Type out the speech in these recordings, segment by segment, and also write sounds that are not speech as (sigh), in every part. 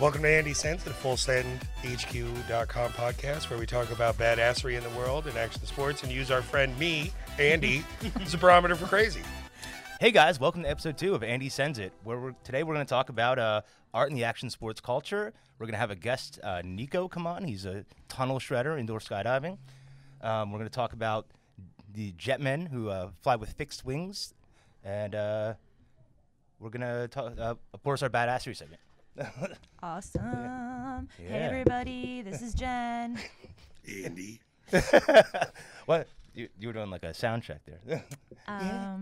Welcome to Andy Sense, the FullSendHQ.com podcast, where we talk about badassery in the world and action sports and use our friend me, Andy, (laughs) as a barometer for crazy. Hey guys, welcome to episode two of Andy Sends It. Where we're, today we're going to talk about uh, art in the action sports culture. We're going to have a guest, uh, Nico, come on. He's a tunnel shredder, indoor skydiving. Um, we're going to talk about the jetmen who uh, fly with fixed wings, and uh, we're going to talk, uh, of course, our badassery segment. (laughs) Awesome. Hey Yeah. everybody, this is Jen. (laughs) Andy. (laughs) what? You, you were doing like a sound check there. Um,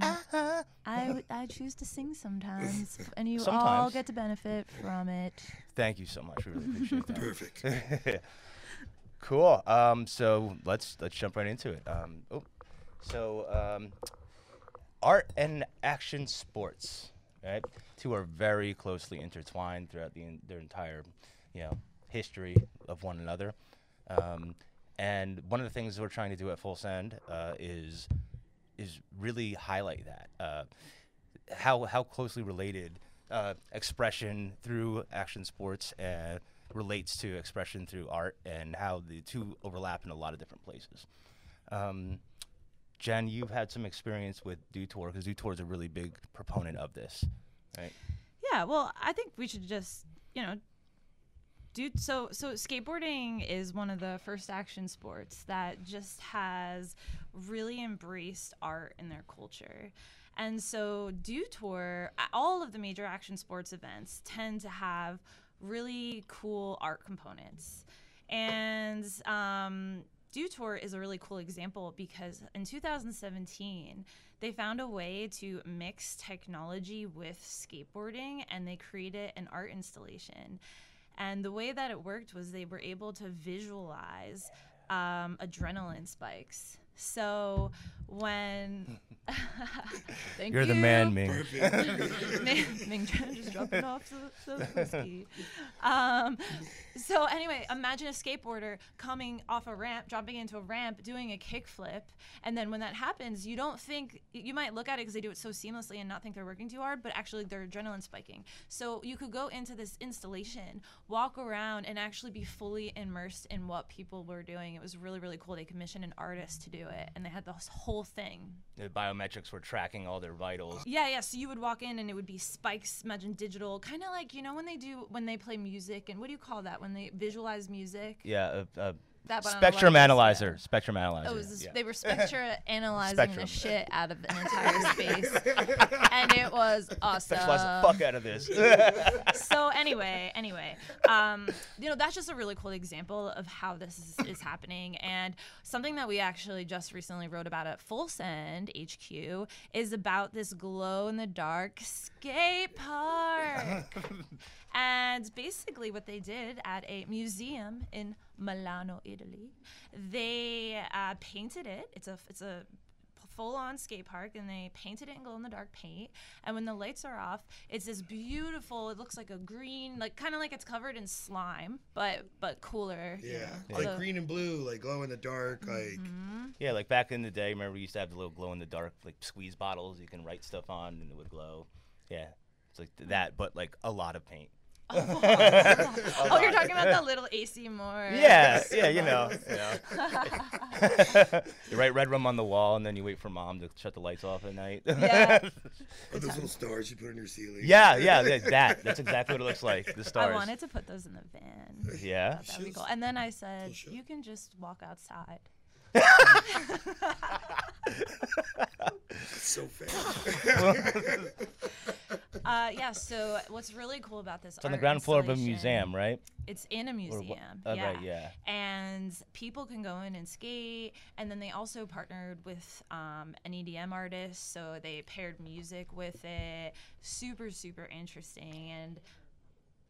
I, w- I choose to sing sometimes, and you all get to benefit from it. Thank you so much. We really appreciate that. Perfect. cool. Um, so let's let's jump right into it. Um, oh, so um, art and action sports, right? Two are very closely intertwined throughout the en- their entire, you know, history of one another. Um, and one of the things we're trying to do at Full Send uh, is is really highlight that uh, how how closely related uh, expression through action sports uh, relates to expression through art, and how the two overlap in a lot of different places. Um, Jen, you've had some experience with Dew Tour because Dew Tour is a really big proponent of this, right? Yeah, well, I think we should just, you know, do so. So skateboarding is one of the first action sports that just has really embraced art in their culture. And so, Dew Tour, all of the major action sports events tend to have really cool art components. And um, Dew Tour is a really cool example because in 2017, they found a way to mix technology with skateboarding and they created an art installation. And the way that it worked was they were able to visualize um, adrenaline spikes. So when (laughs) thank You're the man, Ming. (laughs) Ming, Ming Chen just dropping off the, the whiskey. Um, so anyway, imagine a skateboarder coming off a ramp, dropping into a ramp, doing a kickflip, and then when that happens, you don't think you might look at it because they do it so seamlessly and not think they're working too hard, but actually they're adrenaline spiking. So you could go into this installation, walk around, and actually be fully immersed in what people were doing. It was really really cool. They commissioned an artist to do it, and they had this whole thing The biometrics were tracking all their vitals. yeah, yeah. So you would walk in and it would be spikes, imagine digital, kind of like you know when they do when they play music and what do you call that when they visualize music? Yeah, That spectrum analyzer. scale. Spectrum analyzer. Oh, was yeah. they were spectra (laughs) analyzing Spectrum. the shit out of an entire space, (laughs) and it was awesome. Specialize the fuck out of this. (laughs) so anyway, anyway, um, you know that's just a really cool example of how this is, is happening, and something that we actually just recently wrote about at Full Send HQ is about this glow in the dark skate park. And basically, what they did at a museum in Milano, Italy, they uh, painted it. It's a it's a full-on skate park and they painted it in glow-in-the-dark paint and when the lights are off it's this beautiful it looks like a green like kind of like it's covered in slime but but cooler you Yeah. Like So- green and blue, like glow in the dark, like Yeah, like back in the day, remember we used to have the little glow in the dark like squeeze bottles you can write stuff on and it would glow. Yeah. It's like that, but like a lot of paint. Oh you're talking about the little AC Moore Yeah, yeah, you know. You, (laughs) know. you write red rum on the wall and then you wait for mom to shut the lights off at night. Yeah. (laughs) or those little stars you put on your ceiling. yeah, yeah, yeah, that. That's exactly what it looks like. The stars. I wanted to put those in the van Yeah. that would be cool and then I said show. you can just walk outside It's so fast. (laughs) uh, yeah so what's really cool about this It's on the ground floor of a museum, right? It's in a Or wha- museum. uh, yeah. right, yeah. And people can go in and skate. And then they also partnered with um, an EDM artist. So they paired music with it. Super, super interesting. And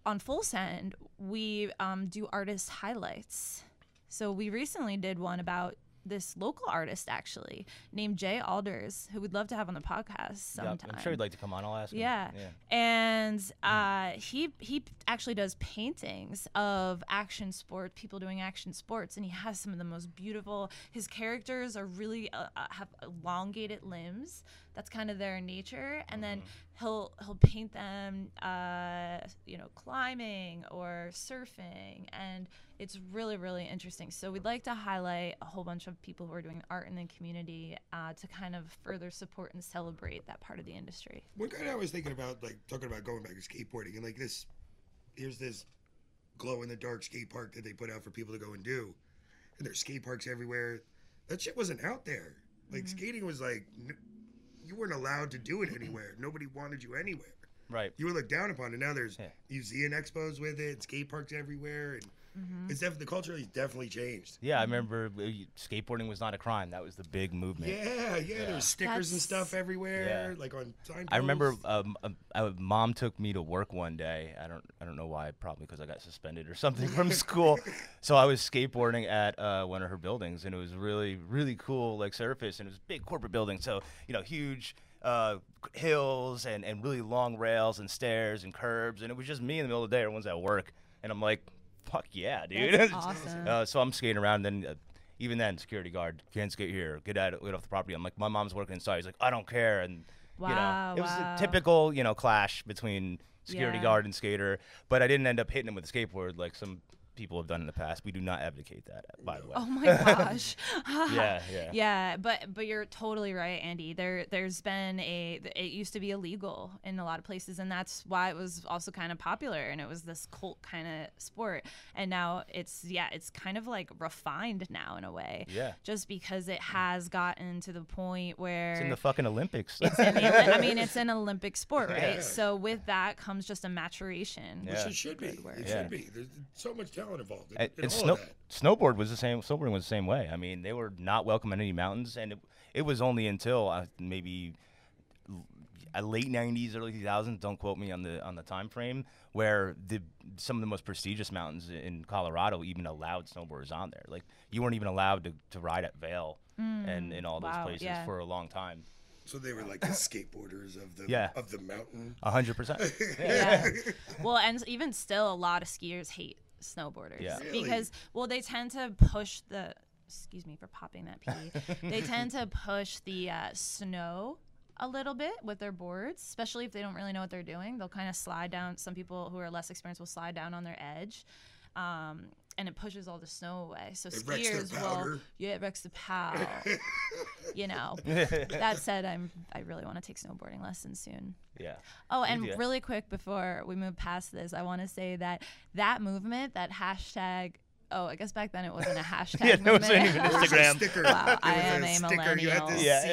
on Full Send, we um, do artist highlights. So we recently did one about this local artist actually named Jay Alders, who we'd love to have on the podcast sometime. I'm sure he'd like to come on. I'll ask him. Yeah. Yeah. And uh, he he actually does paintings of action sport, people doing action sports, and he has some of the most beautiful. His characters are really uh, uh, have elongated limbs That's kind of their nature, and then Mm-hmm. he'll he'll paint them, uh, you know, climbing or surfing, and it's really really interesting. So we'd like to highlight a whole bunch of people who are doing art in the community uh, to kind of further support and celebrate that part of the industry. One guy I was thinking about, like talking about going back to skateboarding, and like this, here's this glow in the dark skate park that they put out for people to go and do, and there's skate parks everywhere. That shit wasn't out there. Like skating was like, n- you weren't allowed to do it anywhere. Nobody wanted you anywhere. Right. You were looked down upon, and now there's Yeah. museum expos with it, skate parks everywhere, and Mm-hmm. it's definitely the culture has definitely changed. Yeah, I remember uh, skateboarding was not a crime. That was the big movement. Yeah, yeah. There was stickers and stuff everywhere, Yeah. like on signposts. I remember um, um, uh, mom took me to work one day. I don't I don't know why. Probably because I got suspended or something from (laughs) school. So I was skateboarding at uh, one of her buildings, and it was really really cool like surface, and it was a big corporate building. So you know huge. Uh, hills and, and really long rails and stairs and curbs and it was just me in the middle of the day everyone's at work and i'm like fuck yeah dude That's (laughs) awesome. uh, so i'm skating around and then uh, even then security guard can't skate here get out get off the property i'm like my mom's working inside he's like i don't care and Wow, you know it was wow. a typical you know clash between security Yeah. guard and skater but i didn't end up hitting him with a skateboard like some people have done in the past we do not advocate that by the way Oh my (laughs) gosh. (laughs) Yeah, (laughs) yeah. Yeah, but but you're totally right, Andy. There there's been a it used to be illegal in a lot of places and that's why it was also kind of popular and it was this cult kind of sport. And now it's yeah, it's kind of like refined now in a way. Yeah. Just because it has gotten to the point where it's in the fucking olympics it's in the, I mean, it's an Olympic sport, right? Yeah. So with that comes just a maturation. Yeah. Which it should be. It Yeah. should be. There's so much talent involved in, and, in and all snow, of that. snowboard was the same. Snowboarding was the same way. I mean, they were not welcome in any mountains, and it, it was only until uh, maybe l- uh, late '90s, early 2000s. Don't quote me on the on the time frame where the some of the most prestigious mountains in Colorado even allowed snowboarders on there. Like you weren't even allowed to, to ride at Vail and in all those wow, places yeah. for a long time. So they were like the skateboarders of the Yeah. of the mountain. A hundred percent. (laughs) yeah. Well, and even still, a lot of skiers hate snowboarders Yeah. Really? because well, they tend to push the. Excuse me for popping that pee. (laughs) they tend to push the uh, snow a little bit with their boards, especially if they don't really know what they're doing. They'll kind of slide down. Some people who are less experienced will slide down on their edge. Um, and it pushes all the snow away. So It skiers will, powder. yeah, it wrecks the pow. (laughs) you know. (laughs) that said, I'm I really want to take snowboarding lessons soon. yeah. Oh, and Yeah. really quick before we move past this, I want to say that that movement, that hashtag. Oh, I guess back then it wasn't a (laughs) hashtag Yeah, there wasn't movement. even (laughs) There was a Instagram. sticker. Wow, There I am a sticker you had to millennial. Yeah, see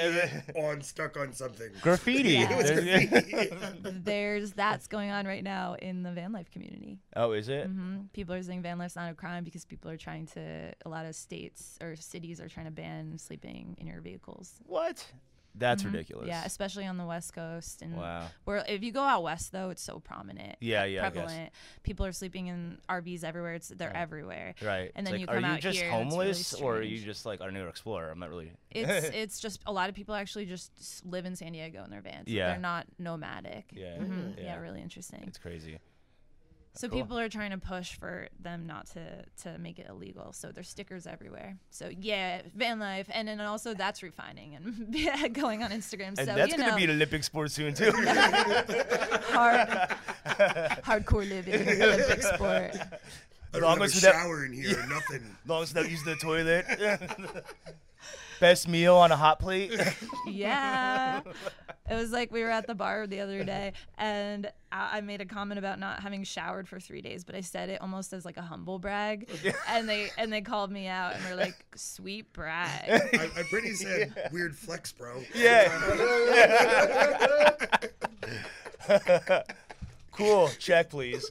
it on stuck on something. Graffiti. Yeah. It was graffiti. (laughs) There's that's going on right now in the van life community. oh, is it? hmm People are saying van life's not a crime because people are trying to. A lot of states or cities are trying to ban sleeping in your vehicles. What? That's ridiculous. Mm-hmm. Yeah, especially on the West Coast and Wow. where if you go out west though, it's so prominent. Yeah, yeah, I guess. prevalent. People are sleeping in RVs everywhere. It's they're everywhere. Right. And It's then like, you are come you out just here and it's really homeless or are you just like a new explorer? I'm not really. (laughs) It's it's just a lot of people actually just live in San Diego in their vans. Yeah. They're not nomadic. Yeah, Mhm. yeah. Yeah, really interesting. it's crazy. So cool. people are trying to push for them not to to make it illegal. So there's stickers everywhere. So yeah, van life, and then also that's refining and (laughs) yeah, going on Instagram. And so that's gonna know, be an Olympic sport soon too. (laughs) hard, hardcore living, (laughs) Olympic sport. I Long don't have as a we don't- shower in here. Nothing. long as not use the toilet. Best meal on a hot plate. Yeah. It was like we were at the bar the other day, and I I made a comment about not having showered for three days, but I said it almost as like a humble brag, (laughs) and they and they called me out and were like, "Sweet brag." (laughs) I, I'm pretty said weird flex, bro. Yeah. (laughs) cool. Check, please.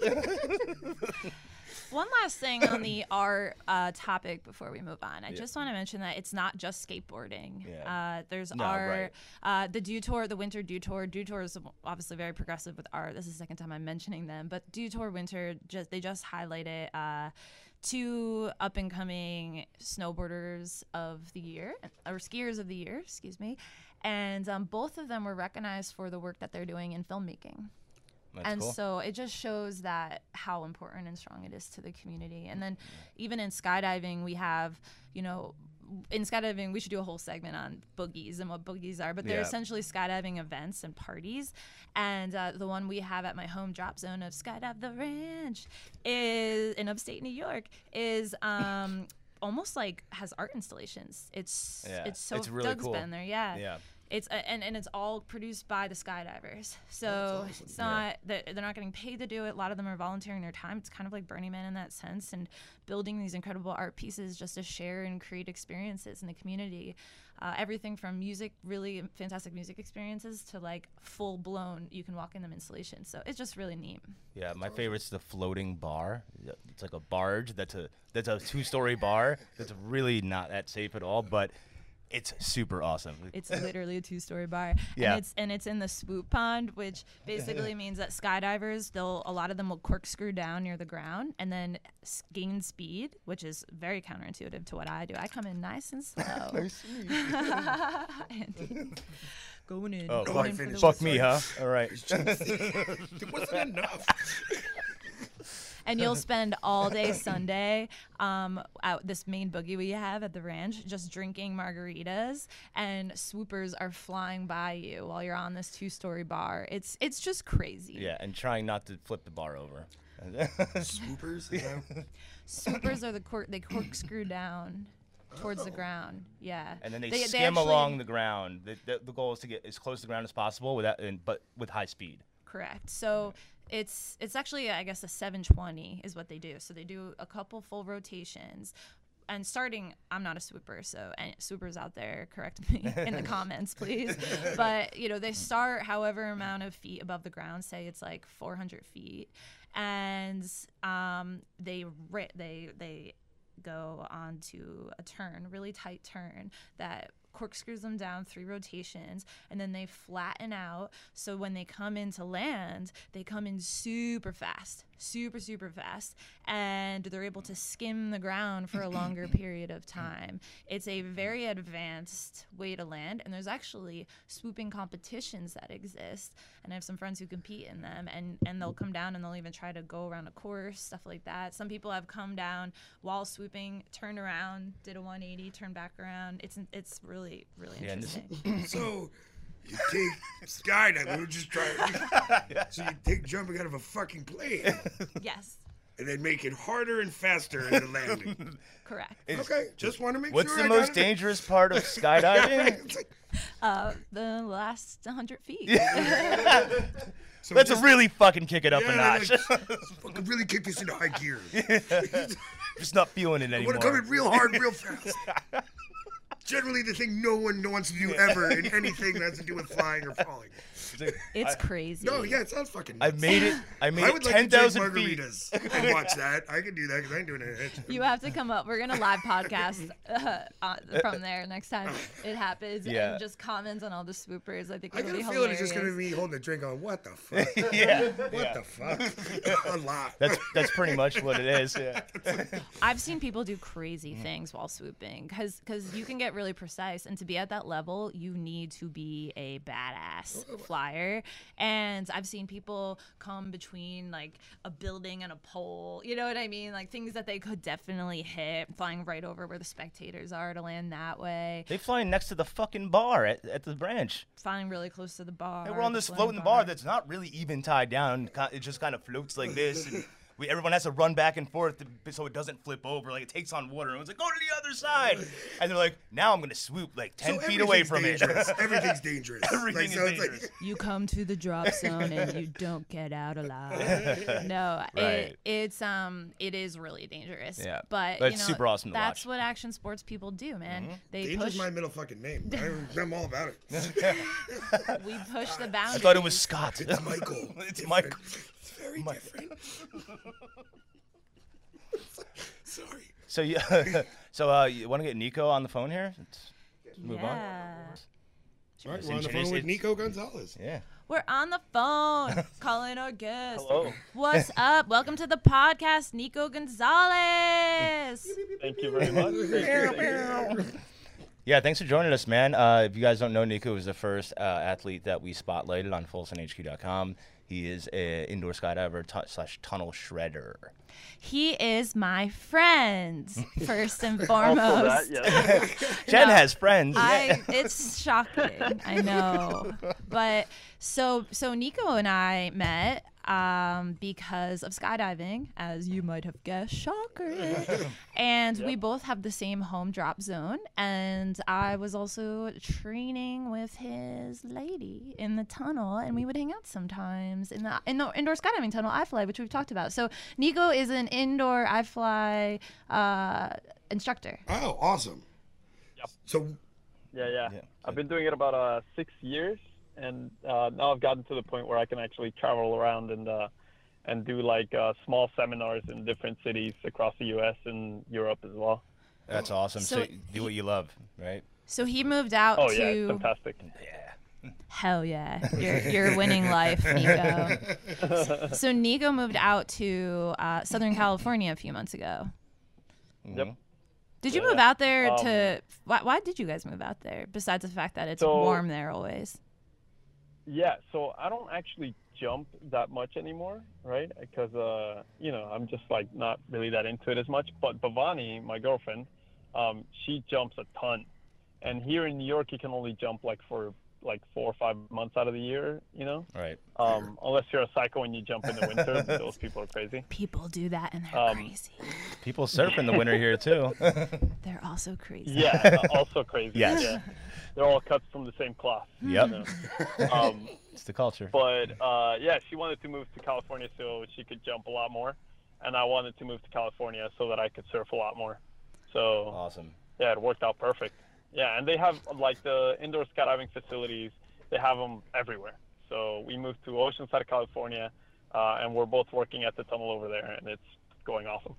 One last thing on the (coughs) art uh, topic before we move on. I just want to mention that it's not just skateboarding. Yeah. Uh, there's No, art, uh, the Dew Tour, the Winter Dew Tour. Dew Tour is obviously very progressive with art. This is the second time I'm mentioning them, but Dew Tour Winter just they just highlighted uh, two up and coming snowboarders of the year or skiers of the year, excuse me, and um, both of them were recognized for the work that they're doing in filmmaking That's and cool. so it just shows that how important and strong it is to the community and then even in skydiving we have you know in skydiving, we should do a whole segment on boogies and what boogies are, but they're Yeah. essentially skydiving events and parties. And uh, the one we have at my home drop zone of Skydive the Ranch is in upstate New York is um, (laughs) almost like has art installations. It's Yeah, it's so it's really Doug's cool. been there, yeah. Yeah. It's uh, and, and it's all produced by the skydivers, so it's not they're, they're not getting paid to do it. A lot of them are volunteering their time. It's kind of like Burning Man in that sense, and building these incredible art pieces just to share and create experiences in the community. Uh, everything from music, really fantastic music experiences, to like full blown you can walk in them installations. So it's just really neat. Yeah, my favorite's the floating bar. It's like a barge that's a that's a two story bar that's really not that safe at all, but it's super awesome. It's literally a two-story bar. Yeah. And it's and it's in the swoop pond, which basically (laughs) means that skydivers, they'll a lot of them will corkscrew down near the ground and then gain speed, which is very counterintuitive to what I do. I come in nice and slow. (laughs) (laughs) Andy. Going in. Oh, going in for the Fuck me, huh? All right. it wasn't enough. And you'll (laughs) spend all day Sunday um, at this main boogie we have at the ranch, just drinking margaritas, and swoopers are flying by you while you're on this two-story bar. It's it's just crazy. Yeah, and trying not to flip the bar over. (laughs) Swoopers? Is that- Swoopers are the cork they corkscrew down towards the ground. Yeah. and then they, They- they skim actually- along the ground. The, the, the goal is to get as close to the ground as possible, without, and, but with high speed. Correct. So it's it's actually I guess a 720 is what they do. So they do a couple full rotations. And starting, I'm not a swooper, so and swoopers out there, correct me (laughs) in the comments, please. But you know, they start however amount of feet above the ground. Say it's like 400 feet, and um, they ri- they they go onto a turn, really tight turn that corkscrews them down three rotations and then they flatten out. So when they come into land they come in super fast super super fast and they're able to skim the ground for a longer (coughs) period of time. It's a very advanced way to land and there's actually swooping competitions that exist and i have some friends who compete in them and and they'll come down and they'll even try to go around a course stuff like that. Some people have come down while swooping turned around did a 180 turned back around. It's it's really really Yeah, this- interesting (clears throat) So you take skydiving. We were just trying. (laughs) So you take jumping out of a fucking plane yes and then make it harder and faster in the landing. (laughs) correct Okay, just want to make What's sure. What's the I got most it. dangerous part of (laughs) skydiving? Like, uh the last 100 feet so Let's just- really fucking kick it up a yeah, notch. like, fucking really kick this into high gear. Just not feeling it I anymore. want to come in real hard, real fast. Generally, the thing no one wants to do ever in (laughs) anything that has to do with flying or falling. It's it's I- crazy No, yeah, it sounds fucking. I made it. I made I it would like ten to drink thousand feet. margaritas and watch that. I can do that because I ain't doing it. You have to come up. We're gonna live podcast uh, from there next time (laughs) it happens, Yeah. and just comments on all the swoopers. I think I it'll got a feeling it's just gonna be holding a drink on what the fuck? (laughs) yeah, What yeah. the fuck? a lot. That's that's pretty much what it is. Yeah. (laughs) I've seen people do crazy Mm. things while swooping because because you can get really precise, and to be at that level, you need to be a badass flyer. And I've seen people come between like a building and a pole. You know what I mean? Like things that they could definitely hit, flying right over where the spectators are to land that way. They flying next to the fucking bar at, at the branch. Flying really close to the bar. And we're on this floating floating bar that's not really even tied down. It just kind of floats like this. And (laughs) we, everyone has to run back and forth to, so it doesn't flip over. Like it takes on water. And it's like, go to the other side. And they're like, now I'm going to swoop like 10 So feet away from dangerous. it. (laughs) Everything's dangerous. Everything so is it's like- dangerous. (laughs) You come to the drop zone and you don't get out alive. No, (laughs) Right. it, it's um, it is really dangerous. Yeah. but, But you it's know, super awesome to That's watch. what action sports people do, man. They Danger's push. my middle fucking name. I, I'm all about it. we push the boundaries. I thought it was Scott. It's Michael. it's Michael. It's very Mi- different. (laughs) Sorry. So you, (laughs) so uh, you want to get Nico on the phone here? Let's move on. Yeah. All right, we're on the phone with. Nico Gonzalez. Yeah. We're on the phone (laughs) calling our guest. Hello. What's up? Welcome to the podcast, Nico Gonzalez. Thank you very much. Thank you. Yeah, thanks for joining us, man. Uh, if you guys don't know, Nico was the first uh, athlete that we spotlighted on FullSendHQ.com. He is an indoor skydiver tu- slash tunnel shredder. He is my friend, (laughs) first and foremost. that. (laughs) Jen No, has friends. I (laughs) it's shocking. I know. But so so Nico and I met um, because of skydiving, as you might have guessed. Shocker. and we both have the same home drop zone. And I was also training with his lady in the tunnel, and we would hang out sometimes in the in the indoor skydiving tunnel, iFly, which we've talked about. So Nico is an indoor iFly uh, instructor. Oh, awesome. Yep. So Yeah, Yeah, yeah. I've been doing it about uh, six years, and uh, now I've gotten to the point where I can actually travel around and uh, and do like uh, small seminars in different cities across the U.S. and Europe as well. That's awesome. So, So do what you love, right? So he moved out Oh to yeah, it's fantastic. Yeah. Hell yeah. You're, you're winning life, Nico. (laughs) so Nico moved out to uh, Southern California a few months ago. Yep. Mhm. Did you Yeah. move out there Um, to. Why, why did you guys move out there, besides the fact that it's So- warm there always? Yeah, so I don't actually jump that much anymore, right? Because uh, you know, I'm just like not really that into it as much. But Bhavani, my girlfriend, um, she jumps a ton, and here in New York, you can only jump like for like four or five months out of the year, you know. Right. Um, unless you're a psycho and you jump in the winter, (laughs) those people are crazy. People do that and they're Um, crazy. People surf in the winter here too. (laughs) They're also crazy. Yeah, also crazy. Yes. Yeah. They're all cut from the same cloth. yep. You know? (laughs) Um, It's the culture. but uh, yeah, she wanted to move to California so she could jump a lot more, and I wanted to move to California so that I could surf a lot more. So Awesome. yeah, it worked out perfect. Yeah, and they have like the indoor skydiving facilities. They have them everywhere. So we moved to Oceanside, California, uh, and we're both working at the tunnel over there, and it's going awesome.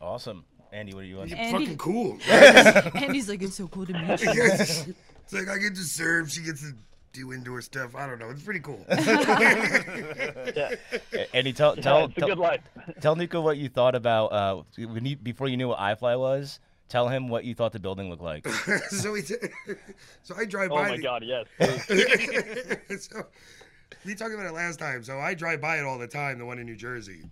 Awesome. Andy, what do you want? you're Andy- fucking cool. (laughs) Andy's like, it's so cool to meet (laughs) you. it's like I get to serve, she gets to do indoor stuff. I don't know. It's pretty cool. (laughs) Yeah, Andy, tell yeah tell it's a tell, good life. tell Nico what you thought about uh when you, before you knew what iFly was. Tell him what you thought the building looked like. (laughs) so we, (laughs) so I drive Oh by. Oh my the- God, yes. (laughs) so we talked about it last time. So I drive by it all the time, the one in New Jersey.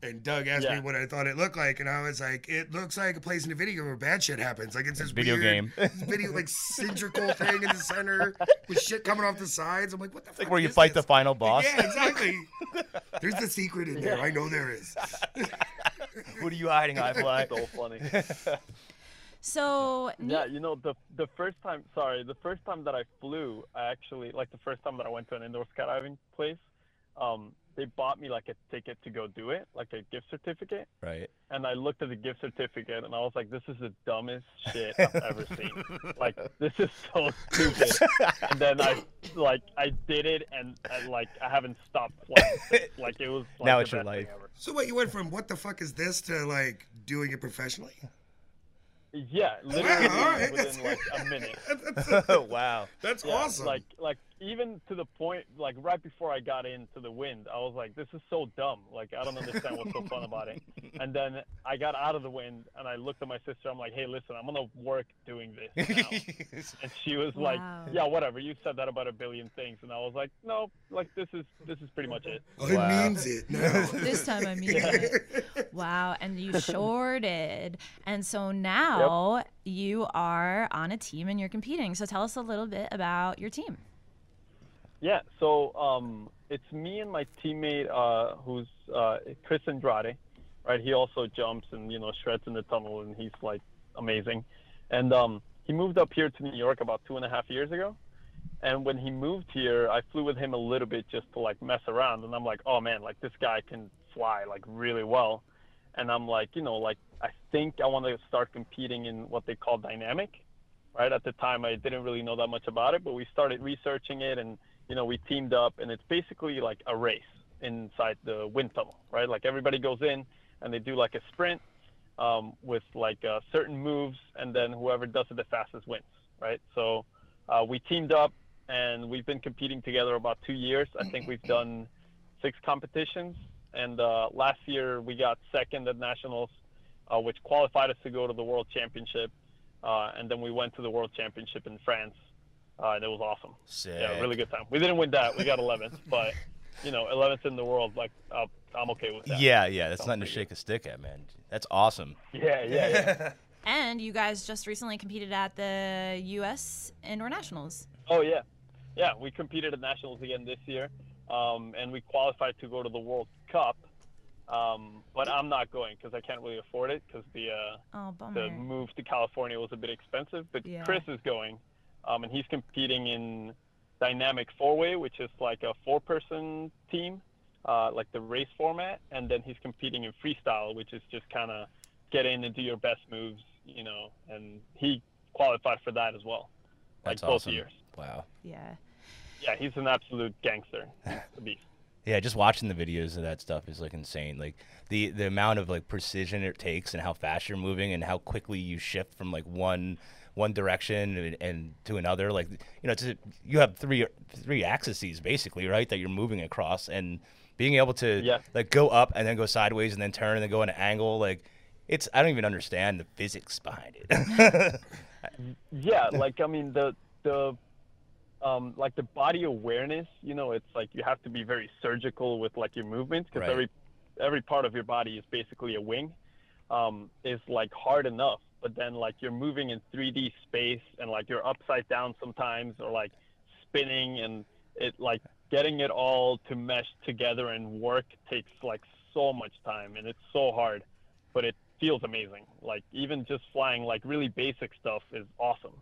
And Doug asked me what I thought it looked like, and I was like, "It looks like a place in a video where bad shit happens. Like it's this Video weird, game. this (laughs) video like cylindrical (laughs) thing in the center with shit coming off the sides. I'm like, what the fuck? Like where you fight this? the final boss. Yeah, exactly. (laughs) There's the secret in there. Yeah. I know there is. what are you hiding, I iFly? so funny. So, Yeah, you know the the first time. Sorry, the first time that I flew, I actually like the first time that I went to an indoor skydiving place. Um, they bought me like a ticket to go do it, like a gift certificate. right. And I looked at the gift certificate and I was like, "This is the dumbest (laughs) shit I've ever seen. Like, this is so stupid." And then I like I did it and, and like I haven't stopped flying. since. Like it was like, Now the it's your best thing life. ever. So what? You went from what the fuck is this to like doing it professionally? Yeah, literally all right, within like a minute. (laughs) that's, (laughs) wow. that's Yeah, awesome. Like, like even to the point, like right before I got into the wind, I was like, "This is so dumb. Like, I don't understand what's so fun about it." (laughs) And then I got out of the wind, and I looked at my sister. I'm like, "Hey, listen, I'm gonna work doing this." (laughs) now." and she was like, "Yeah, whatever. You said that about a billion things." And I was like, "No, like this is this is pretty much it." oh, (laughs) it means it now. this time I mean it. Wow, and you shorted. And so now you are on a team and you're competing. So tell us a little bit about your team. Yeah, so um, it's me and my teammate, uh, who's uh, Chris Andrade, right? He also jumps and you know shreds in the tunnel, and he's like amazing. And um, he moved up here to New York about two and a half years ago. And when he moved here, I flew with him a little bit just to like mess around. And I'm like, oh man, like this guy can fly like really well. And I'm like, you know, like I think I want to start competing in what they call dynamic, right? At the time, I didn't really know that much about it, but we started researching it and you know, we teamed up and it's basically like a race inside the wind tunnel, right? Like everybody goes in and they do like a sprint um, with like uh, certain moves and then whoever does it the fastest wins, right? So uh, we teamed up and we've been competing together about two years. I think we've done six competitions. And uh, last year we got second at nationals, uh, which qualified us to go to the world championship. Uh, and then we went to the world championship in France uh, and it was awesome. Sick. Yeah, really good time. We didn't win that. We got 11th, (laughs) but you know, 11th in the world, like uh, I'm okay with that. Yeah, yeah, that's Sounds nothing to pretty shake a stick at, man. That's awesome. Yeah, yeah, yeah. (laughs) And you guys just recently competed at the U.S. Indoor Nationals. oh yeah, yeah. We competed at nationals again this year, um, and we qualified to go to the World Cup. Um, but I'm not going because I can't really afford it because the uh, Oh, the move to California was a bit expensive. But Yeah. Chris is going, um, and he's competing in dynamic four way, which is like a four person team, uh, like the race format, and then he's competing in freestyle, which is just kind of get in and do your best moves, you know. And he qualified for that as well, like That's both awesome. years. Wow. Yeah. Yeah, he's an absolute gangster. A beast. (laughs) Yeah, just watching the videos of that stuff is like insane. Like the the amount of like precision it takes and how fast you're moving and how quickly you shift from like one one direction and, and to another. Like you know, it's a, you have three three axes basically, right? That you're moving across and being able to Yeah. like go up and then go sideways and then turn and then go at an angle. Like it's I don't even understand the physics behind it. (laughs) yeah like i mean the the um like the body awareness you know it's like you have to be very surgical with like your movements because Right. every every part of your body is basically a wing um is like hard enough but then like you're moving in 3d space and like you're upside down sometimes or like spinning and it like getting it all to mesh together and work takes like so much time and it's so hard but it feels amazing. Like even just flying like really basic stuff is awesome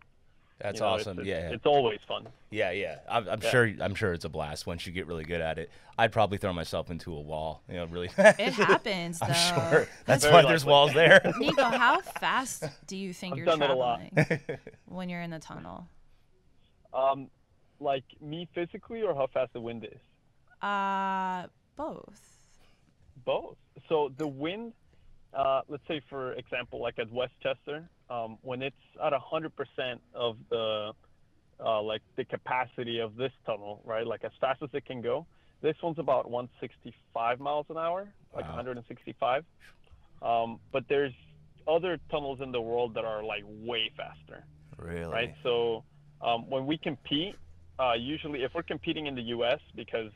That's you know, it's- awesome. it's, yeah. it's always fun. Yeah, yeah. I'm, I'm Yeah. sure. I'm sure it's a blast once you get really good at it. I'd probably throw myself into a wall. You know, really. It (laughs) happens, though. I'm sure. That's Very why there's walls there. (laughs) Nico, how fast do you think I've you're done it a lot. traveling (laughs) when you're in the tunnel? Um, like me physically, or how fast the wind is? Uh, both. Both. So the wind, uh, let's say for example, like at Westchester, um, when it's at hundred percent of the uh, like the capacity of this tunnel, right? Like as fast as it can go. This one's about 165 miles an hour, like Wow. 165. Um, but there's other tunnels in the world that are like way faster. really? right? So um, when we compete, uh, usually if we're competing in the U.S. because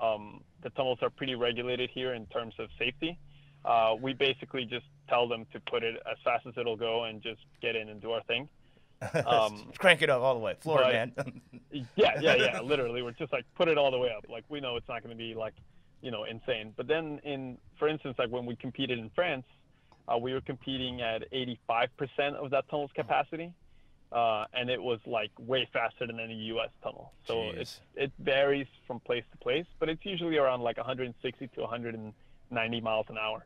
um, the tunnels are pretty regulated here in terms of safety, uh, we basically just tell them to put it as fast as it'll go and just get in and do our thing. (laughs) Um, Crank it up all the way, floor but- man. (laughs) Yeah, yeah, yeah. (laughs) literally, we're just like put it all the way up. Like we know it's not going to be like, you know, insane. But then in, for instance, like when we competed in France, uh, we were competing at 85% of that tunnel's capacity, uh, and it was like way faster than any U.S. tunnel. So Jeez. it's it varies from place to place, but it's usually around like 160 to 190 miles an hour,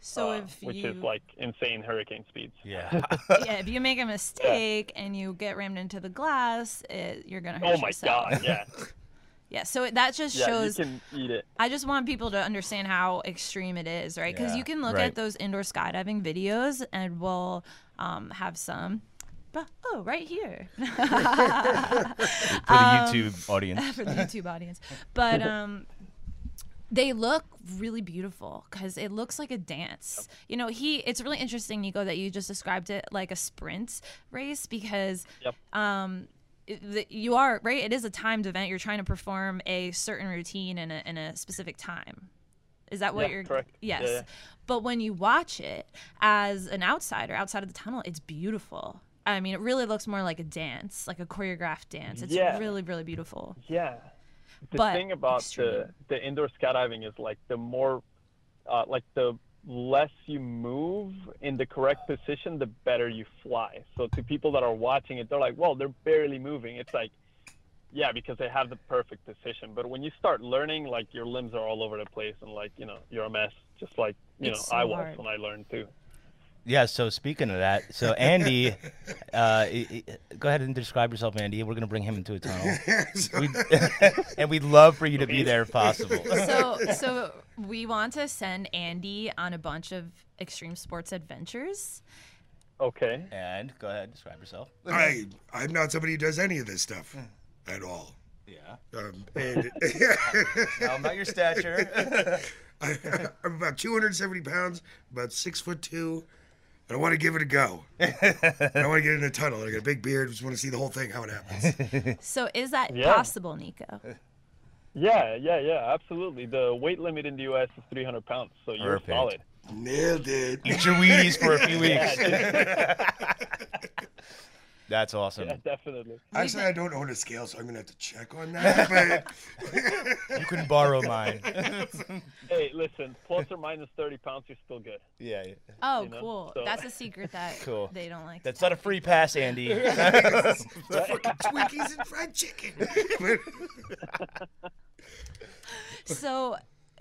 So uh, if which you is like insane hurricane speeds. yeah. (laughs) yeah, if you make a mistake and you get rammed into the glass, it, you're gonna hurt Oh my yourself. God! Yeah, (laughs) Yeah, so that just yeah. shows. You can eat it. I just want people to understand how extreme it is, right? Because Yeah, you can look right. at those indoor skydiving videos, and we'll um, have some. But oh, right here (laughs) For the YouTube audience. for the YouTube audience. But um, they look really beautiful because it looks like a dance. You know, he. It's really interesting, Nico, that you just described it like a sprint race because Yep. um, you are right. It is a timed event. You're trying to perform a certain routine in a in a specific time. Is that what Yeah, you're? correct. Yeah, Yes. yeah. But when you watch it as an outsider outside of the tunnel, it's beautiful. I mean, it really looks more like a dance, like a choreographed dance. It's Yeah. really, really beautiful. Yeah. The But thing about the, extreme. the indoor skydiving is like the more, uh, like the less you move in the correct position, the better you fly. So to people that are watching it, they're like, well, they're barely moving. It's like, yeah, because they have the perfect position. But when you start learning, like your limbs are all over the place and like, you know, you're a mess, just like, you It's know, I was hard. when I learned too. Yeah. So speaking of that, so Andy, (laughs) uh, i- i- go ahead and describe yourself, Andy. We're gonna bring him into a tunnel, (laughs) So- we, (laughs) and we'd love for you to be there if possible. so so we want to send Andy on a bunch of extreme sports adventures. Okay. And go ahead, describe yourself. I I'm not somebody who does any of this stuff at all. Yeah. Um, and Tell him about your stature. I, I'm about 270 pounds, about six foot two, I want to give it a go. I want to get in a tunnel. I got a big beard. Just want to see the whole thing, how it happens. (laughs) So is that Yeah. possible, Nico? Yeah, yeah, yeah, absolutely. The weight limit in the U.S. is 300 pounds, so you're Perfect. solid. Nailed it. Eat your Wheaties for a few (laughs) Yeah, weeks. (laughs) That's awesome. yeah, definitely. Actually, I don't own a scale, so I'm gonna have to check on that. (laughs) But You can borrow (laughs) mine. (laughs) Hey, listen, plus or minus 30 pounds, you're still good. yeah, yeah. Oh, You know, cool. so- That's a secret that Cool. they don't like. to That's not a free pass, Andy. the fucking Twinkies and fried chicken. So,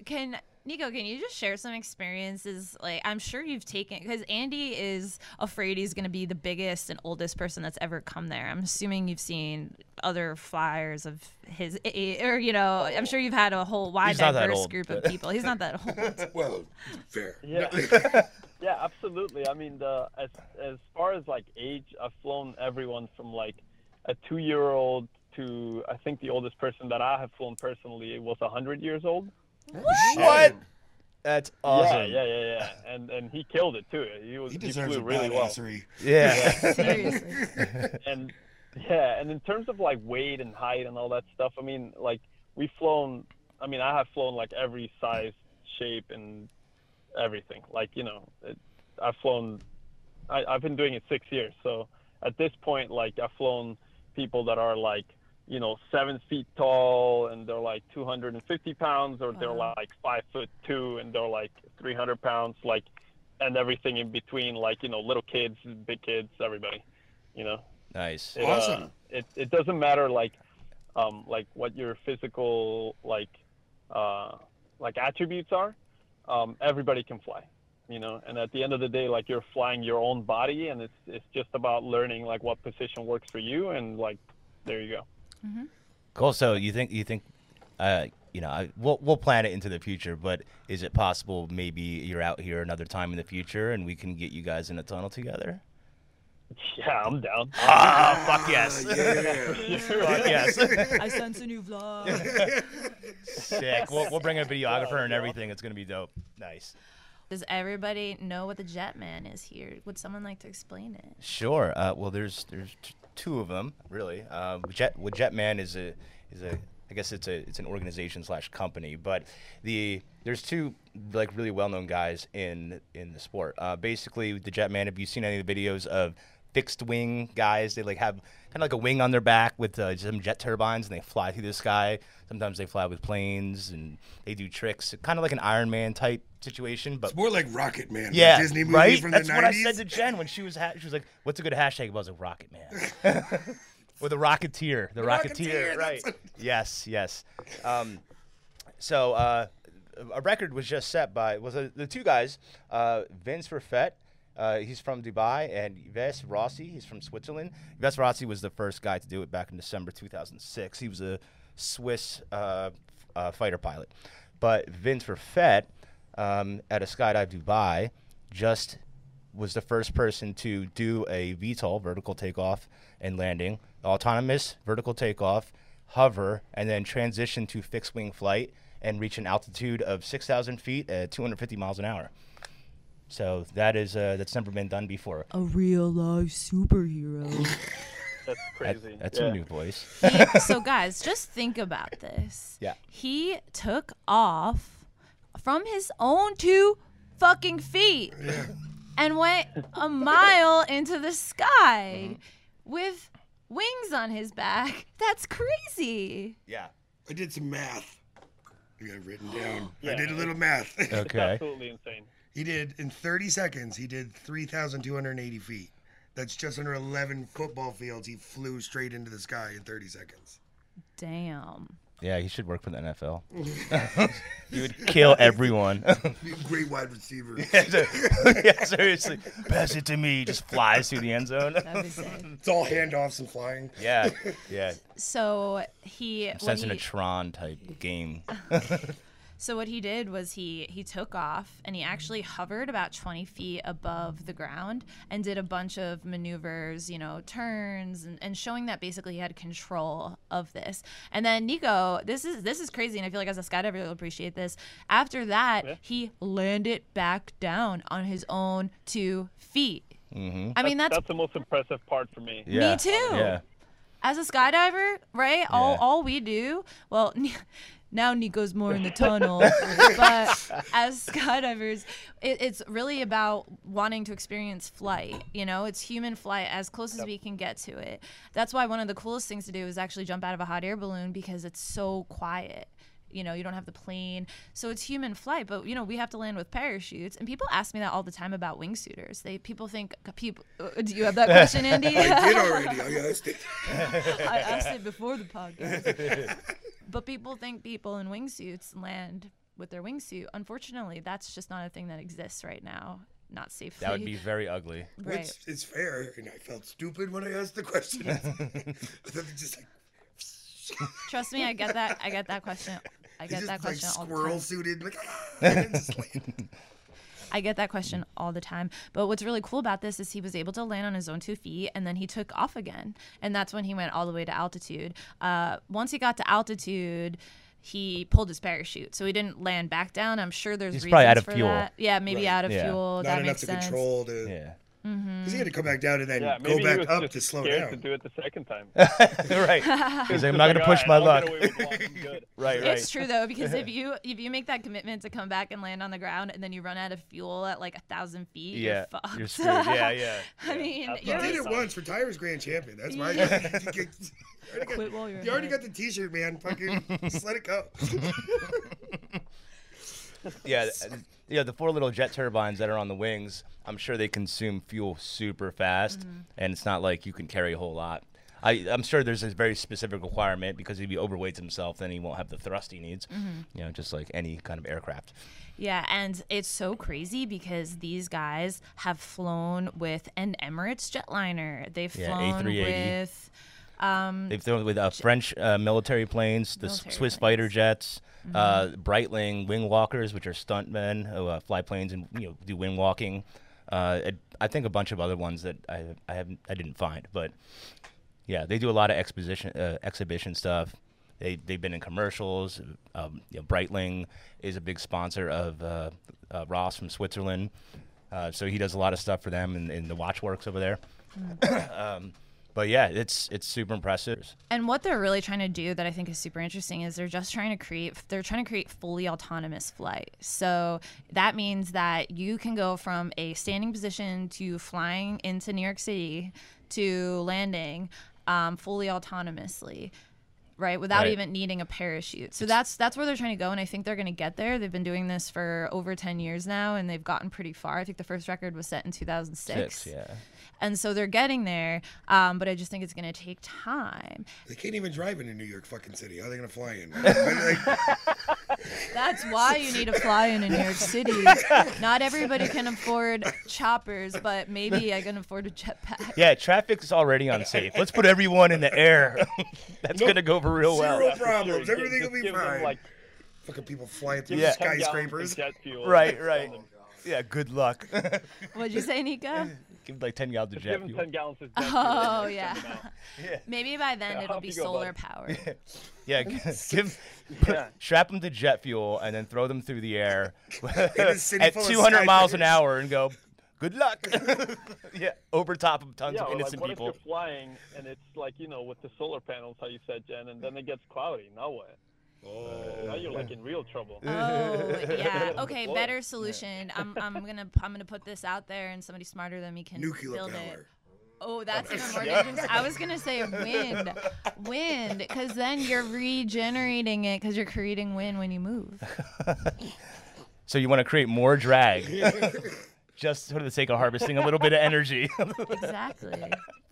can Nico? Can you just share some experiences? Like, I'm sure you've taken because Andy is afraid he's going to be the biggest and oldest person that's ever come there. I'm assuming you've seen other flyers of his, or you know, I'm sure you've had a whole wide, He's diverse old, group of people. He's not that (laughs) old. well, fair. (laughs) Yeah. (laughs) yeah, absolutely. I mean, the as as far as like age, I've flown everyone from like a two-year-old to I think the oldest person that I have flown personally was 100 years old. What? That's awesome. Yeah, yeah, yeah, yeah. And and he killed it too. He was He he, deserves flew a really well. badassery. Yeah. Seriously. (laughs) and yeah, and in terms of like weight and height and all that stuff, I mean, like we've flown. I mean, I have flown like every size, shape, and everything. Like you know, it, I've flown. I, I've been doing it six years, so at this point, like I've flown people that are like you know seven feet tall and they're like 250 pounds, or they're like five foot two and they're like 300 pounds, like and everything in between, like you know, little kids, big kids, everybody. You know. nice. It, uh, Awesome. it it doesn't matter like um like what your physical like uh like attributes are. Um, everybody can fly, you know. And at the end of the day, like you're flying your own body, and it's it's just about learning like what position works for you, and like there you go. Cool. So you think you think, uh, you know, I, we'll we'll plan it into the future, but is it possible maybe you're out here another time in the future and we can get you guys in a tunnel together? Yeah, I'm down. (laughs) Ah, fuck yes. (laughs) Yeah. Fuck yes. (laughs) I sense a new vlog. Sick. We'll, we'll bring a videographer and everything. It's gonna be dope. Nice. Does everybody know what the Jetman is here? Would someone like to explain it? Sure. Uh, well, there's there's t- two of them really. Uh, Jet well, Jetman is a is a I guess it's a it's an organization slash company, but the there's two like really well known guys in in the sport. Uh, basically, the Jetman. Have you seen any of the videos of fixed wing guys? They like have kind of like a wing on their back with uh, some jet turbines, and they fly through the sky. Sometimes they fly with planes, and they do tricks, kind of like an Iron Man type situation, but It's more like Rocket Man. the yeah, Disney movie right. from That's the what I said to Jen when she was ha- she was like, "What's a good hashtag?" I was like, "Rocket Man," (laughs) (laughs) or the Rocketeer. The, Rocketeer, Rocketeer, right? (laughs) yes, yes. Um, so uh, a record was just set by was uh, the two guys, uh, Vince Reffet. Uh, he's from Dubai, and Yves Rossi. He's from Switzerland. Yves Rossi was the first guy to do it back in December 2006. He was a Swiss uh, uh, fighter pilot. But Vince Reffet um, at a skydive Dubai just was the first person to do a VTOL, vertical takeoff and landing, autonomous vertical takeoff, hover, and then transition to fixed wing flight and reach an altitude of 6,000 feet at 250 miles an hour. So that is uh, that's never been done before. A real life superhero. (laughs) That's That- crazy. that's yeah. a new voice. He- (laughs) so guys, just think about this. Yeah. He took off from his own two fucking feet and went a mile into the sky with wings on his back. That's crazy. Yeah. I did some math. I got it written down. (gasps) I did a little math. It's (laughs) Okay. absolutely insane. He did in 30 seconds. He did 3,280 feet. That's just under 11 football fields. He flew straight into the sky in 30 seconds. Damn. Yeah, he should work for the NFL. (laughs) he would kill everyone. (laughs) Great wide receiver. (laughs) yeah, seriously. Pass it to me. Just flies through the end zone. That'd be sick. It's all handoffs and flying. yeah, yeah. So he when Sensing a he- Tron type game. So what he did was he he took off and he actually hovered about 20 feet above the ground and did a bunch of maneuvers, you know, turns and, and showing that basically he had control of this. And then Nico, this is this is crazy, and I feel like as a skydiver you'll appreciate this. After that, Yeah. he landed back down on his own two feet. Mm-hmm. I mean that's, That's the most impressive part for me. Yeah. Uh, too. Yeah. as a skydiver, right? All all we do, well, (laughs) now Nico's more in the (laughs) tunnel, but as skydivers, it, it's really about wanting to experience flight. You know, it's human flight as close as we can get to it. That's why one of the coolest things to do is actually jump out of a hot air balloon because it's so quiet. You know, you don't have the plane, so it's human flight. But you know, we have to land with parachutes, and people ask me that all the time about wingsuiters. They people think people. Uh, do you have that question, (laughs) Andy? I did (laughs) already. I asked it. I asked it before the podcast. But people think people in wingsuits land with their wingsuit. Unfortunately, that's just not a thing that exists right now. Not safely. That would be very ugly. (laughs) right. Which is fair, and I felt stupid when I asked the question. (laughs) (laughs) But then just like, Trust me, I get that. I get that question. I he's get just that like question all the squirrel time. suited, like, I get that question all the time. But what's really cool about this is he was able to land on his own two feet and then he took off again. And that's when he went all the way to altitude. Uh, once he got to altitude, he pulled his parachute. So he didn't land back down. I'm sure there's He's reasons probably out of for fuel. that. Yeah, maybe Right. out of Yeah. fuel. Not that enough makes to sense. control to. Yeah. Because he had to come back down and then Yeah, go maybe he back was up just to slow scared down. to do it the second time. (laughs) right. (laughs) He's like, I'm not gonna push my luck. Right, (laughs) Right. Right. It's true though because if you if you make that commitment to come back and land on the ground and then you run out of fuel at like a thousand feet, Yeah. you're fucked. You're screwed. Yeah. Yeah. I mean, That's You did it once for Tires Grand Champion. That's my. Yeah. you already got- quit while you're you already ahead. got the T-shirt, man. Fucking just let it go. Yeah, th- yeah. The four little jet turbines that are on the wings, I'm sure they consume fuel super fast, Mm-hmm. and it's not like you can carry a whole lot. I, I'm sure there's a very specific requirement because if he overweights himself, then he won't have the thrust he needs. Mm-hmm. You know, just like any kind of aircraft. Yeah, and it's so crazy because these guys have flown with an Emirates jetliner. They've Yeah, flown A380. with um, They've flown with uh, French uh, military planes, the Military Swiss planes. fighter jets, uh, Breitling wing walkers, which are stuntmen who uh, fly planes and you know do wing walking. Uh, I think a bunch of other ones that I I haven't I didn't find, but yeah, they do a lot of exposition uh, exhibition stuff. They they've been in commercials. Um, you know, Breitling is a big sponsor of uh, uh, Ross from Switzerland, uh, so he does a lot of stuff for them in, in the watchworks over there. (coughs) um, but yeah, it's it's super impressive. And what they're really trying to do that I think is super interesting is they're just trying to create they're trying to create fully autonomous flight. So that means that you can go from a standing position to flying into New York City to landing um, fully autonomously. Right, without Right. even needing a parachute. So that's that's where they're trying to go, and I think they're going to get there. They've been doing this for over ten years now, and they've gotten pretty far. I think the first record was set in two thousand six. Six, yeah. and so they're getting there. Um, but I just think it's going to take time. They can't even drive into New York fucking city. How are they gonna fly in? (laughs) That's why you need to (laughs) fly into New York City. Not everybody can afford choppers, but maybe I can afford a jetpack. Yeah, traffic's already unsafe. Let's put everyone in the air. (laughs) That's Nope. gonna go over real well. Zero problems. sure. Everything Just will be give them, fine. like, fucking people flying through Yeah. 10 gallons of skyscrapers. Right, right. Yeah, good luck. What'd you say, Nico? Give like ten gallons of jet fuel. (laughs) (laughs) 10 gallons of jet oh, fuel. Oh and yeah. send them out. (laughs) Yeah, Maybe by then Yeah, it'll be you go, solar powered. yeah. Give, Yeah. strap them to jet fuel and then throw them through the air at 200 miles an hour and go. Good luck. (laughs) yeah, over top of tons Yeah, of or like innocent what people. if you're flying and it's like, you know, with the solar panels, how you said, Jen, and then it gets cloudy. Now what? Oh. Uh, now you're like in real trouble. Oh yeah. (laughs) Okay, better solution. I'm, I'm gonna I'm gonna put this out there, and somebody smarter than me can Nuclear build power. it. Oh, that's even more (laughs) dangerous. I was gonna say wind, wind, because then you're regenerating it because you're creating wind when you move. So you want to create more drag, just for the sake of harvesting a little bit of energy. (laughs) Exactly.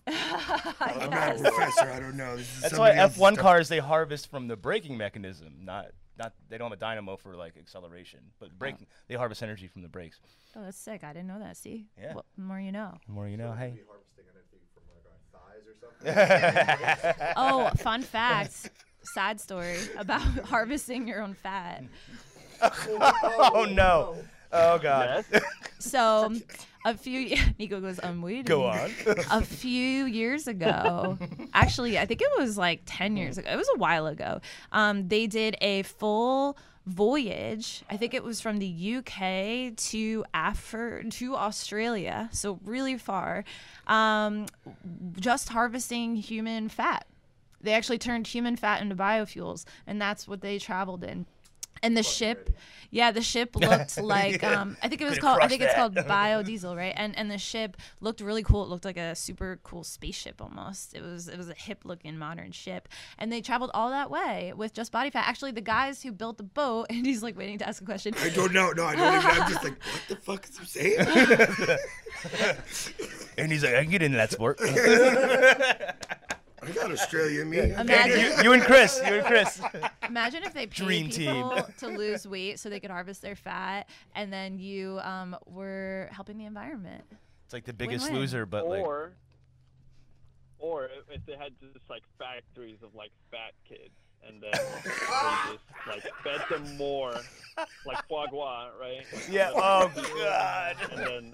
I'm not a professor. I don't know. This is That's why F1 stuff. cars they harvest from the braking mechanism, not not they don't have a dynamo for like acceleration, but braking oh. they harvest energy from the brakes. Oh, that's sick. I didn't know that. See, Yeah. Well, the more you know. The more you know. Hey. (laughs) Oh, fun fact, sad story about (laughs) harvesting your own fat. oh no. Oh god. Yes. So (laughs) a few (laughs) Nico goes, I'm waiting. Go on. a few years ago, (laughs) actually, I think it was like 10 years ago. It was a while ago. Um, they did a full voyage. I think it was from the UK to Afri- to Australia, so really far. Um, just harvesting human fat. They actually turned human fat into biofuels, and that's what they traveled in. And the ship, yeah, the ship (laughs) looked like um, I think it was Could've called I crushed think it's called (laughs) biodiesel, right? And and the ship looked really cool. It looked like a super cool spaceship almost. It was it was a hip looking modern ship, and they traveled all that way with just body fat. Actually, the guys who built the boat, (laughs) and he's like waiting to ask a question. I don't know. No, I don't even. I'm just like, what the fuck is he saying? and he's like, I can get into that sport. I got Australia in me. Imagine, you, you and Chris. You and Chris. imagine if they paid Dream team. to lose weight so they could harvest their fat, and then you um, were helping the environment. It's like the biggest Win-win. loser, but like or or if they had just like factories of like fat kids and then they just like fed them more like foie gras right Yeah. Oh god. and then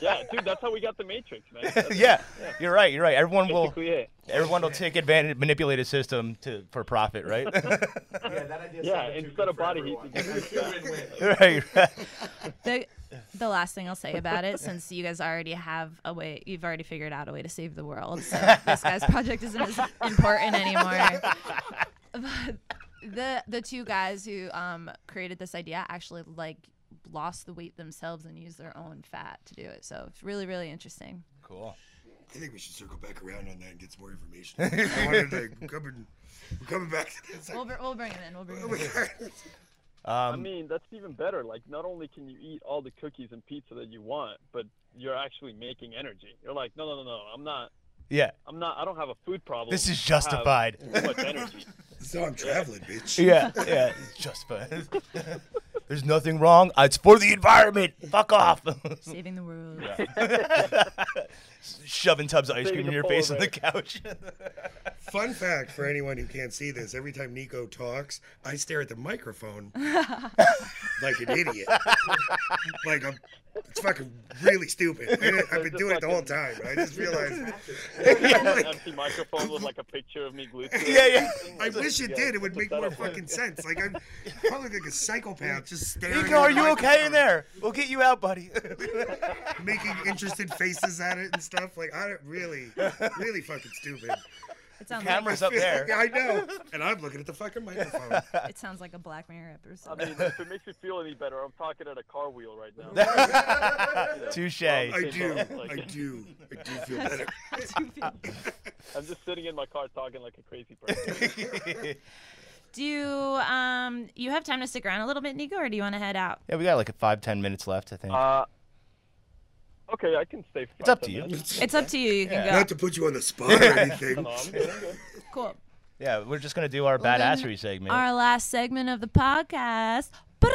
yeah dude that's how we got the matrix man (laughs) That's yeah, you're right. You're right. Everyone will it everyone will take advantage, manipulate a system to for profit, right? (laughs) Yeah, that idea Yeah, instead of body heat, everyone. you just (laughs) use It's a win-win. right. right. the the last thing I'll say about it, since you guys already have a way, you've already figured out a way to save the world, so this guy's project isn't as important anymore. But (laughs) the the two guys who um, created this idea actually like lost the weight themselves and used their own fat to do it. So it's really really interesting. Cool. I think we should circle back around on that and get some more information. (laughs) I wanted to come and, we're coming back to this. We'll, br- we'll bring him in. We'll bring him in. (laughs) I Um, mean, that's even better. Like, not only can you eat all the cookies and pizza that you want, but you're actually making energy. You're like, no, no, no, no. I'm not. yeah. I'm not. I don't have a food problem. This is I have justified. Too much energy. So I'm traveling, bitch. Yeah. Yeah. It's justified. (laughs) There's nothing wrong. It's for the environment. Fuck off. (laughs) Saving the world. (laughs) Shoving tubs of ice cream in your polar face on the couch. (laughs) Fun fact for anyone who can't see this: every time Nico talks, I stare at the microphone like an idiot. like I'm, it's fucking really stupid. And I've been doing it the whole fucking- time. I just realized. An empty microphone with like a picture of me glued to it. Yeah, yeah. I wish it Yeah, did. It would make more fucking sense. Like I'm probably like a psychopath, just staring. Nico, are you okay in there? We'll get you out, buddy. (laughs) Making interested faces at it and stuff. Like I don't really, really fucking stupid. It sounds Camera's like up there. I know, and I'm looking at the fucking microphone. it sounds like a Black Mirror I episode. mean, if it makes me feel any better, I'm talking at a car wheel right now. (laughs) Touche. I Same do, boat, like- I do, I do feel better. I'm just sitting in my car talking like a crazy person. (laughs) Do you um you have time to stick around a little bit, Nico, or do you want to head out? Yeah, we got like a five, ten minutes left, I think. Uh, okay, I can stay. For It's up to you. minutes. It's up to you. You can Yeah. go. Not to put you on the spot or (laughs) anything. No, I'm good. I'm good. (laughs) Cool. yeah, we're just gonna do our Well, then, badassery segment. Our last segment of the podcast. Bring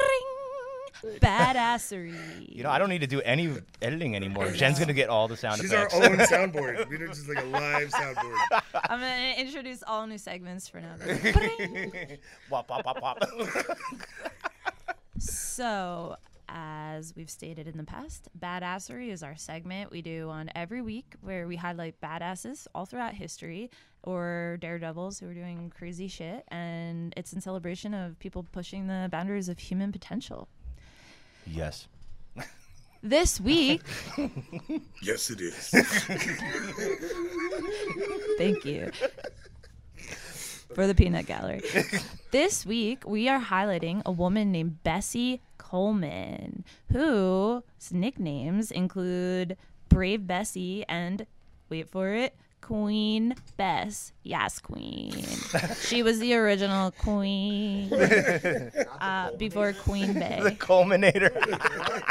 badassery. You know, I don't need to do any editing anymore. (laughs) Jen's gonna get all the sound She's our own soundboard. (laughs) We're just like a live soundboard. I'm gonna introduce all new segments for now. (laughs) Bring. wop, wop, wop, wop. So, as we've stated in the past, Badassery is our segment we do on every week where we highlight badasses all throughout history or daredevils who are doing crazy shit. And it's in celebration of people pushing the boundaries of human potential. Yes. This week, (laughs) Yes, it is. (laughs) thank you for the peanut gallery. this week, we are highlighting a woman named Bessie Coleman, whose nicknames include Brave Bessie and, wait for it, Queen Bess. Yes, Queen. (laughs) she was the original Queen (laughs) uh, before Queen The culminator.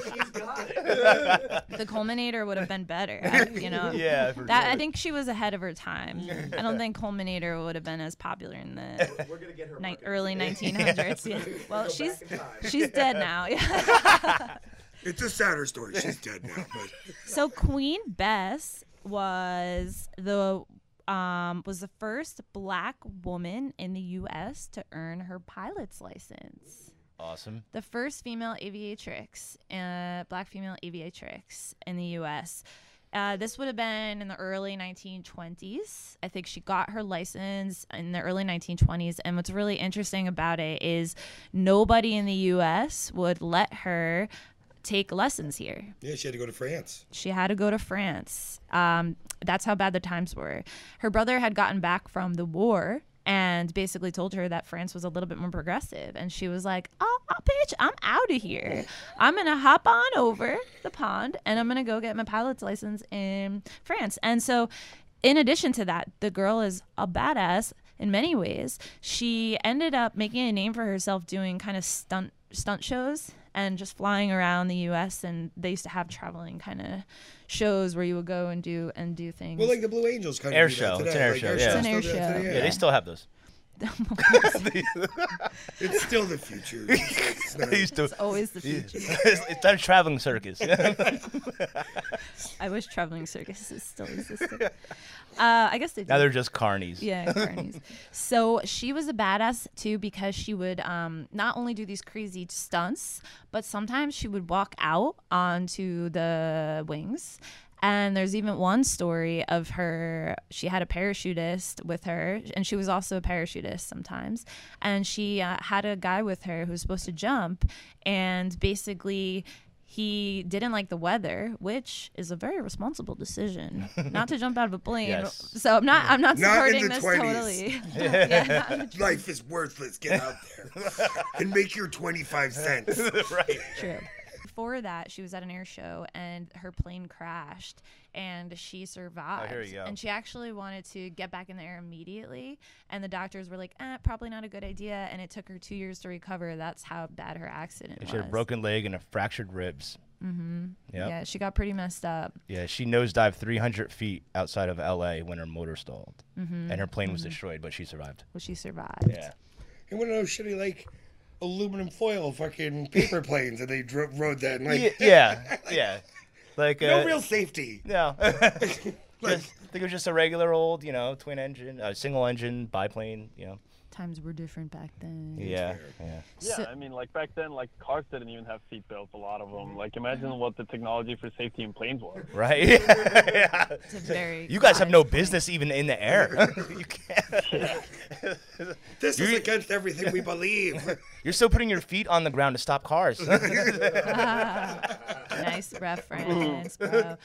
She's got it. The Culminator would have been better, uh, you know. (laughs) yeah. for That I think she was ahead of her time. I don't think Culminator would have been as popular in the We're gonna get her. ni- early 1900s. Yeah. Well, she's back in time. she's dead now. Yeah. It's a sadder story. She's dead now, but so Queen Bess was the um, was the first black woman in the U.S. to earn her pilot's license. Awesome. the first female aviatrix, uh, black female aviatrix in the U.S. Uh, this would have been in the early 1920s. I think she got her license in the early 1920s. And what's really interesting about it is nobody in the U.S. would let her take lessons here Yeah, she had to go to France. she had to go to France. Um, that's how bad the times were. Her brother had gotten back from the war and basically told her that France was a little bit more progressive. And she was like, oh, oh, bitch, I'm out of here. I'm going to hop on over the pond and I'm going to go get my pilot's license in France. And so, in addition to that, the girl is a badass in many ways. She ended up making a name for herself doing kind of stunt stunt shows and just flying around the U.S. And they used to have traveling kind of shows where you would go and do and do things. Well, like the Blue Angels kind Air of do that show. Today. It's an air like show, air yeah. shows It's an air still do that show. today, Yeah, they still have those. It's still the future. (laughs) It's not- They to. it's always the future. (laughs) it's, it's not a traveling circus. (laughs) I wish traveling circuses still existed. Uh, I guess they do. now they're just carnies. Yeah, carnies. so she was a badass too because she would um, not only do these crazy stunts, but sometimes she would walk out onto the wings. And there's even one story of her. She had a parachutist with her, and she was also a parachutist sometimes. And she uh, had a guy with her who was supposed to jump, and basically he didn't like the weather, which is a very responsible decision, (laughs) not to jump out of a plane. Yes. So I'm not I'm not Not supporting this 20s. totally. (laughs) (laughs) yeah, not in the tw- Life is worthless. Get out there and make your 25 cents. right. true. Before that, she was at an air show and her plane crashed and she survived. Oh, here you go. And she actually wanted to get back in the air immediately. And the doctors were like, eh, probably not a good idea. And it took her two years to recover. That's how bad her accident She was. had a broken leg and a fractured ribs. Mm-hmm. Yep. Yeah, she got pretty messed up. Yeah, she nosedived 300 feet outside of LA when her motor stalled, and her plane was destroyed, but she survived. Well, she survived. Yeah. And one of those shitty, like, aluminum foil fucking (laughs) paper planes and they dro- rode that. And, like, yeah, yeah, (laughs) yeah. Like uh, no real safety. no. (laughs) Like, just, I think it was just a regular old, you know, twin engine, uh, single engine biplane. You know. Times were different back then. Yeah. Yeah. Yeah, So- I mean, like back then, like cars didn't even have seat belts. A lot of them. Like, imagine what the technology for safety in planes was. (laughs) Right. (laughs) yeah. It's a very You guys have no wise point. business even in the air. (laughs) you can't. this is against everything we believe. You're still putting your feet on the ground to stop cars. nice reference, bro.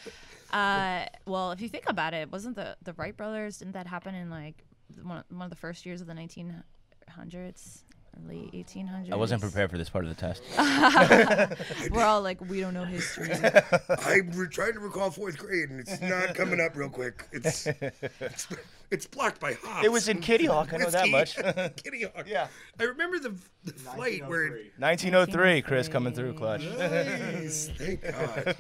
Uh, well, if you think about it, wasn't the the Wright brothers? Didn't that happen in like one, one of the first years of the 1900s, early 1800s? I wasn't prepared for this part of the test. (laughs) We're all like, we don't know history. (laughs) I'm re- trying to recall fourth grade and it's not coming up real quick. It's it's, it's blocked by hops. It was in Kitty Hawk. I know that much. (laughs) Kitty Hawk. Yeah. I remember the, the flight where. 1903, Chris coming through clutch. Nice. Thank God.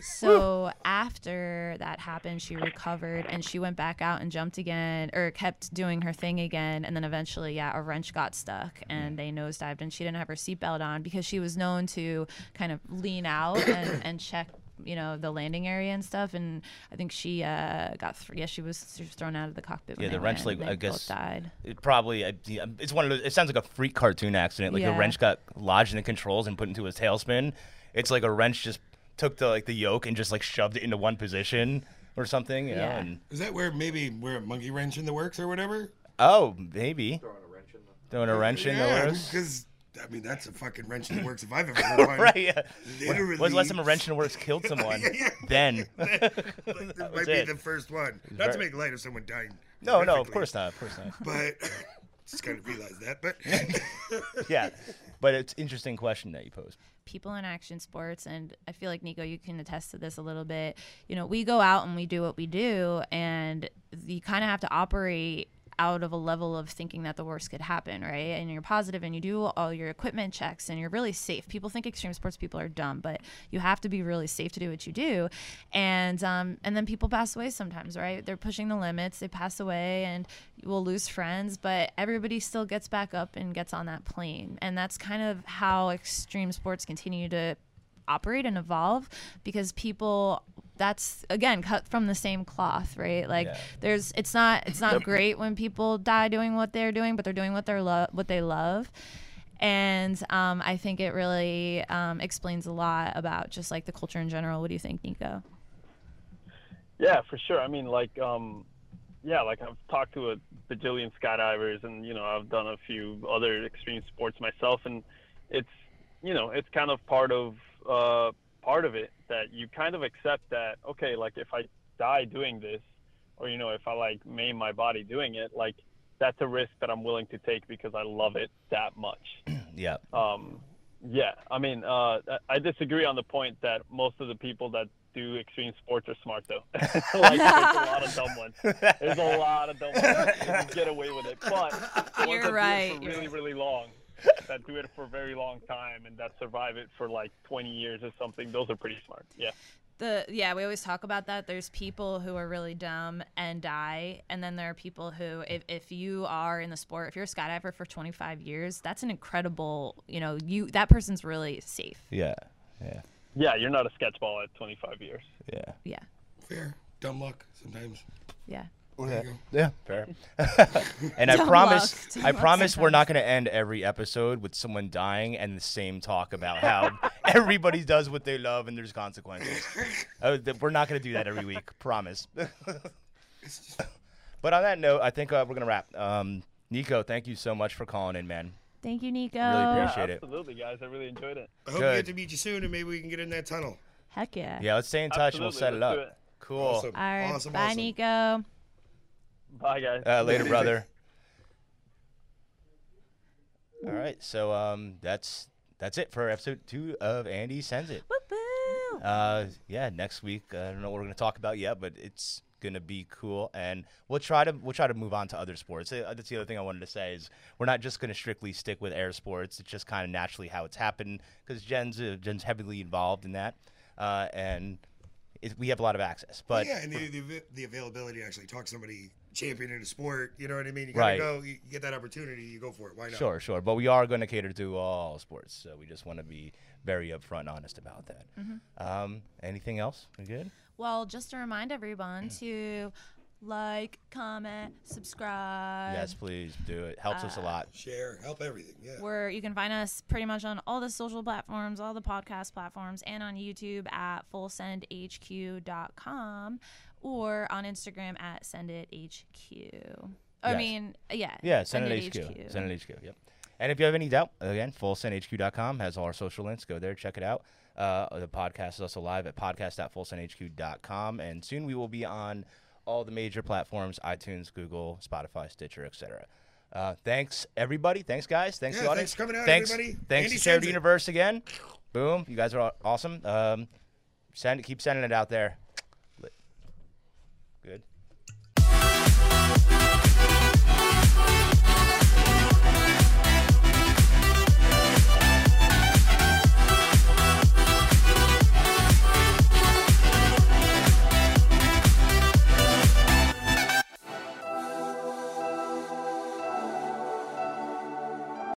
So after that happened, she recovered and she went back out and jumped again, or kept doing her thing again. And then eventually, yeah, a wrench got stuck and they nosedived, and she didn't have her seatbelt on because she was known to kind of lean out and, and (coughs) check. You know the landing area and stuff, and I think she uh, got th- yeah she was, she was thrown out of the cockpit. Yeah, the wrench, like, I guess- died. It probably, I- it's one of those. It sounds like a freak cartoon accident. Like Yeah. a wrench got lodged in the controls and put into a tailspin. It's like a wrench just took the like the yoke and just like shoved it into one position or something. You know. Yeah. And Is that where maybe we're a monkey wrench in the works or whatever? oh, maybe Throwing a wrench in the. throwing a wrench in the works. because I mean that's a fucking wrench in the works if I've ever (laughs) heard one. right. Yeah. Literally. When's the last time a wrench in the works killed someone? (laughs) Yeah. Then. (laughs) Like, this was might be it. the first one. Not to make light of someone dying. no, no, of course not. Of course not. But just kind of realized that. But (laughs) (laughs) Yeah. But it's interesting question that you posed. people in action sports and i feel like nico you can attest to this a little bit you know we go out and we do what we do and you kind of have to operate out of a level of thinking that the worst could happen right? And you're positive and you do all your equipment checks and you're really safe. People think extreme sports people are dumb but you have to be really safe to do what you do. And um, and then people pass away sometimes right? They're pushing the limits they pass away and will lose friends but everybody still gets back up and gets on that plane. And that's kind of how extreme sports continue to operate and evolve because people that's again cut from the same cloth right like Yeah. there's it's not it's not great when people die doing what they're doing but they're doing what they're lo- what they love and um, I think it really um, explains a lot about just like the culture in general. What do you think, Nico? Yeah, for sure. I mean, like, um, yeah, like I've talked to a bajillion skydivers, and you know, I've done a few other extreme sports myself, and it's, you know, it's kind of part of uh, part of it that you kind of accept that okay, like if I die doing this, or you know, if I like maim my body doing it, like that's a risk that I'm willing to take because I love it that much. (clears throat) Yeah. Um, yeah, I mean, uh, I disagree on the point that most of the people that do extreme sports are smart, though. (laughs) like, there's a lot of dumb ones. There's a lot of dumb ones that get away with it. But (laughs) You're right, for you're really, really long, that do it for a very long time, and that survive it for like 20 years or something, those are pretty smart. Yeah. The yeah, we always talk about that. There's people who are really dumb and die, and then there are people who, if, if you are in the sport, if you're a skydiver for 25 years, that's an incredible. You know, you that person's really safe. Yeah. Yeah. Yeah, you're not a sketchball at 25 years. Yeah. Yeah, Fair. Dumb luck sometimes. yeah. There you go. Yeah, fair. (laughs) and I Dumb promise, luck. Dumb I luck promise we're not going to end every episode with someone dying and the same talk about how (laughs) everybody does what they love and there's consequences. Uh, (laughs) th- we're not going to do that every week, promise. but on that note, I think uh, we're going to wrap. Um, Nico, thank you so much for calling in, man. Thank you, Nico. Really appreciate yeah, it. absolutely, guys. I really enjoyed it. I hope Good. we get to meet you soon, and maybe we can get in that tunnel. Heck yeah. Yeah, let's stay in touch and we'll set it let's up. do Cool. Awesome. All right. Awesome. Bye, awesome. Nico. Bye, guys. Uh, later, Easy. brother. All right, so um, that's that's it for episode two of Andy Sends It. Woo woo. Uh, yeah, next week I don't know what we're gonna talk about yet, but it's gonna be cool, and we'll try to we'll try to move on to other sports. Uh, That's the other thing I wanted to say is we're not just gonna strictly stick with air sports. It's just kind of naturally how it's happened because Jen's uh, Jen's heavily involved in that, uh, and it, we have a lot of access. But yeah, and the, the, the availability to actually talk to somebody champion in a sport, you know what I mean? You gotta go, you get that opportunity, you go for it. Why not? Sure, sure. But we are going to cater to all sports, so we just want to be very upfront and honest about that. Um, anything else? We good? Well, just to remind everyone to like, comment, subscribe. yes, please do it. Helps us a uh, lot. Share, help everything. Yeah. Where you can find us pretty much on all the social platforms, all the podcast platforms, and on YouTube at fullsendhq.com or on Instagram at sendithq. I Yes. mean, yeah. Yeah, send Send it It HQ. HQ. Send it HQ. Yep. And if you have any doubt, again, fullsendhq.com has all our social links. Go there, check it out. Uh, the podcast is also live at podcast.fullsendhq.com, and soon we will be on all the major platforms: iTunes, Google, Spotify, Stitcher, etc. Uh, thanks everybody. Thanks guys. Thanks Yeah, the audience. thanks for coming out, Thanks, everybody. thanks Andy to Charity. Universe again. Boom. You guys are awesome. Um, send keep sending it out there. Good.